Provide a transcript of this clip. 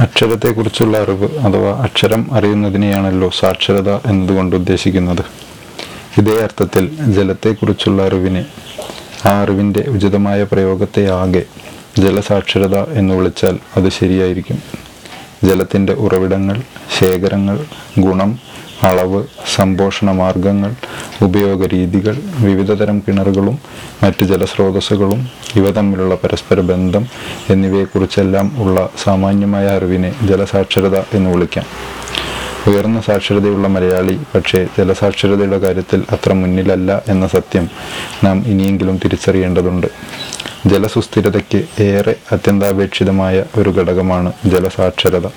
അക്ഷരത്തെക്കുറിച്ചുള്ള അറിവ് അഥവാ അക്ഷരം അറിയുന്നതിനെയാണല്ലോ സാക്ഷരത എന്നതുകൊണ്ട് ഉദ്ദേശിക്കുന്നത്. ഇതേ അർത്ഥത്തിൽ ജലത്തെക്കുറിച്ചുള്ള അറിവിനെ ആ അറിവിന്റെ ഉചിതമായ പ്രയോഗത്തെ ആകെ ജലസാക്ഷരത എന്ന് വിളിച്ചാൽ അത് ശരിയായിരിക്കും. ജലത്തിന്റെ ഉറവിടങ്ങൾ ശേഖരങ്ങൾ ഗുണം അളവ് സംപോഷണ മാർഗങ്ങൾ ഉപയോഗ രീതികൾ വിവിധതരം കിണറുകളും മറ്റ് ജലസ്രോതസ്സുകളും ഇവ തമ്മിലുള്ള പരസ്പര ബന്ധം എന്നിവയെക്കുറിച്ചെല്ലാം ഉള്ള സാമാന്യമായ അറിവിനെ ജലസാക്ഷരത എന്ന് വിളിക്കാം. ഉയർന്ന സാക്ഷരതയുള്ള മലയാളി പക്ഷേ ജലസാക്ഷരതയുടെ കാര്യത്തിൽ അത്ര മുന്നിലല്ല എന്ന സത്യം നാം ഇനിയെങ്കിലും തിരിച്ചറിയേണ്ടതുണ്ട്. ജലസുസ്ഥിരതയ്ക്ക് ഏറെ അത്യന്താപേക്ഷിതമായ ഒരു ഘടകമാണ് ജലസാക്ഷരത.